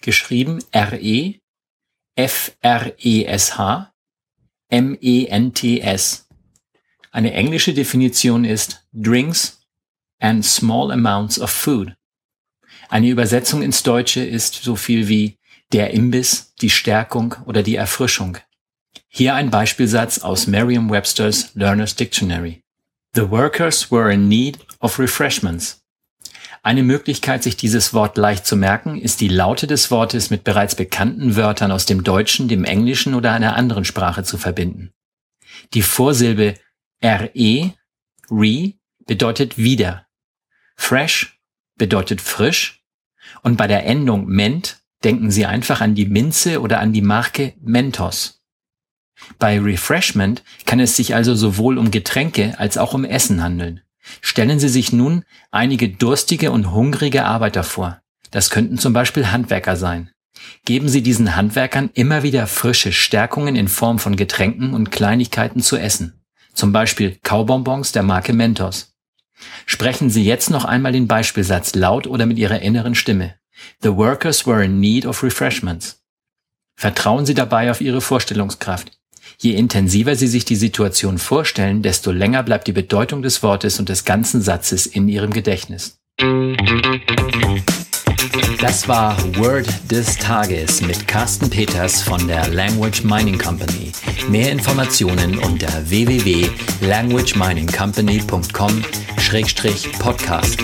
Geschrieben R-E F-R-E-S-H M-E-N-T-S. Eine englische Definition ist Drinks and small amounts of food. Eine Übersetzung ins Deutsche ist so viel wie der Imbiss, die Stärkung oder die Erfrischung. Hier ein Beispielsatz aus Merriam-Webster's Learner's Dictionary. The workers were in need of refreshments. Eine Möglichkeit, sich dieses Wort leicht zu merken, ist die Laute des Wortes mit bereits bekannten Wörtern aus dem Deutschen, dem Englischen oder einer anderen Sprache zu verbinden. Die Vorsilbe re, re, bedeutet wieder. Fresh bedeutet frisch. Und bei der Endung ment denken Sie einfach an die Minze oder an die Marke Mentos. Bei Refreshment kann es sich also sowohl um Getränke als auch um Essen handeln. Stellen Sie sich nun einige durstige und hungrige Arbeiter vor. Das könnten zum Beispiel Handwerker sein. Geben Sie diesen Handwerkern immer wieder frische Stärkungen in Form von Getränken und Kleinigkeiten zu essen. Zum Beispiel Kaubonbons der Marke Mentos. Sprechen Sie jetzt noch einmal den Beispielsatz laut oder mit Ihrer inneren Stimme. The workers were in need of refreshments. Vertrauen Sie dabei auf Ihre Vorstellungskraft. Je intensiver Sie sich die Situation vorstellen, desto länger bleibt die Bedeutung des Wortes und des ganzen Satzes in Ihrem Gedächtnis. Das war Word des Tages mit Carsten Peters von der Language Mining Company. Mehr Informationen unter www.languageminingcompany.com-podcast.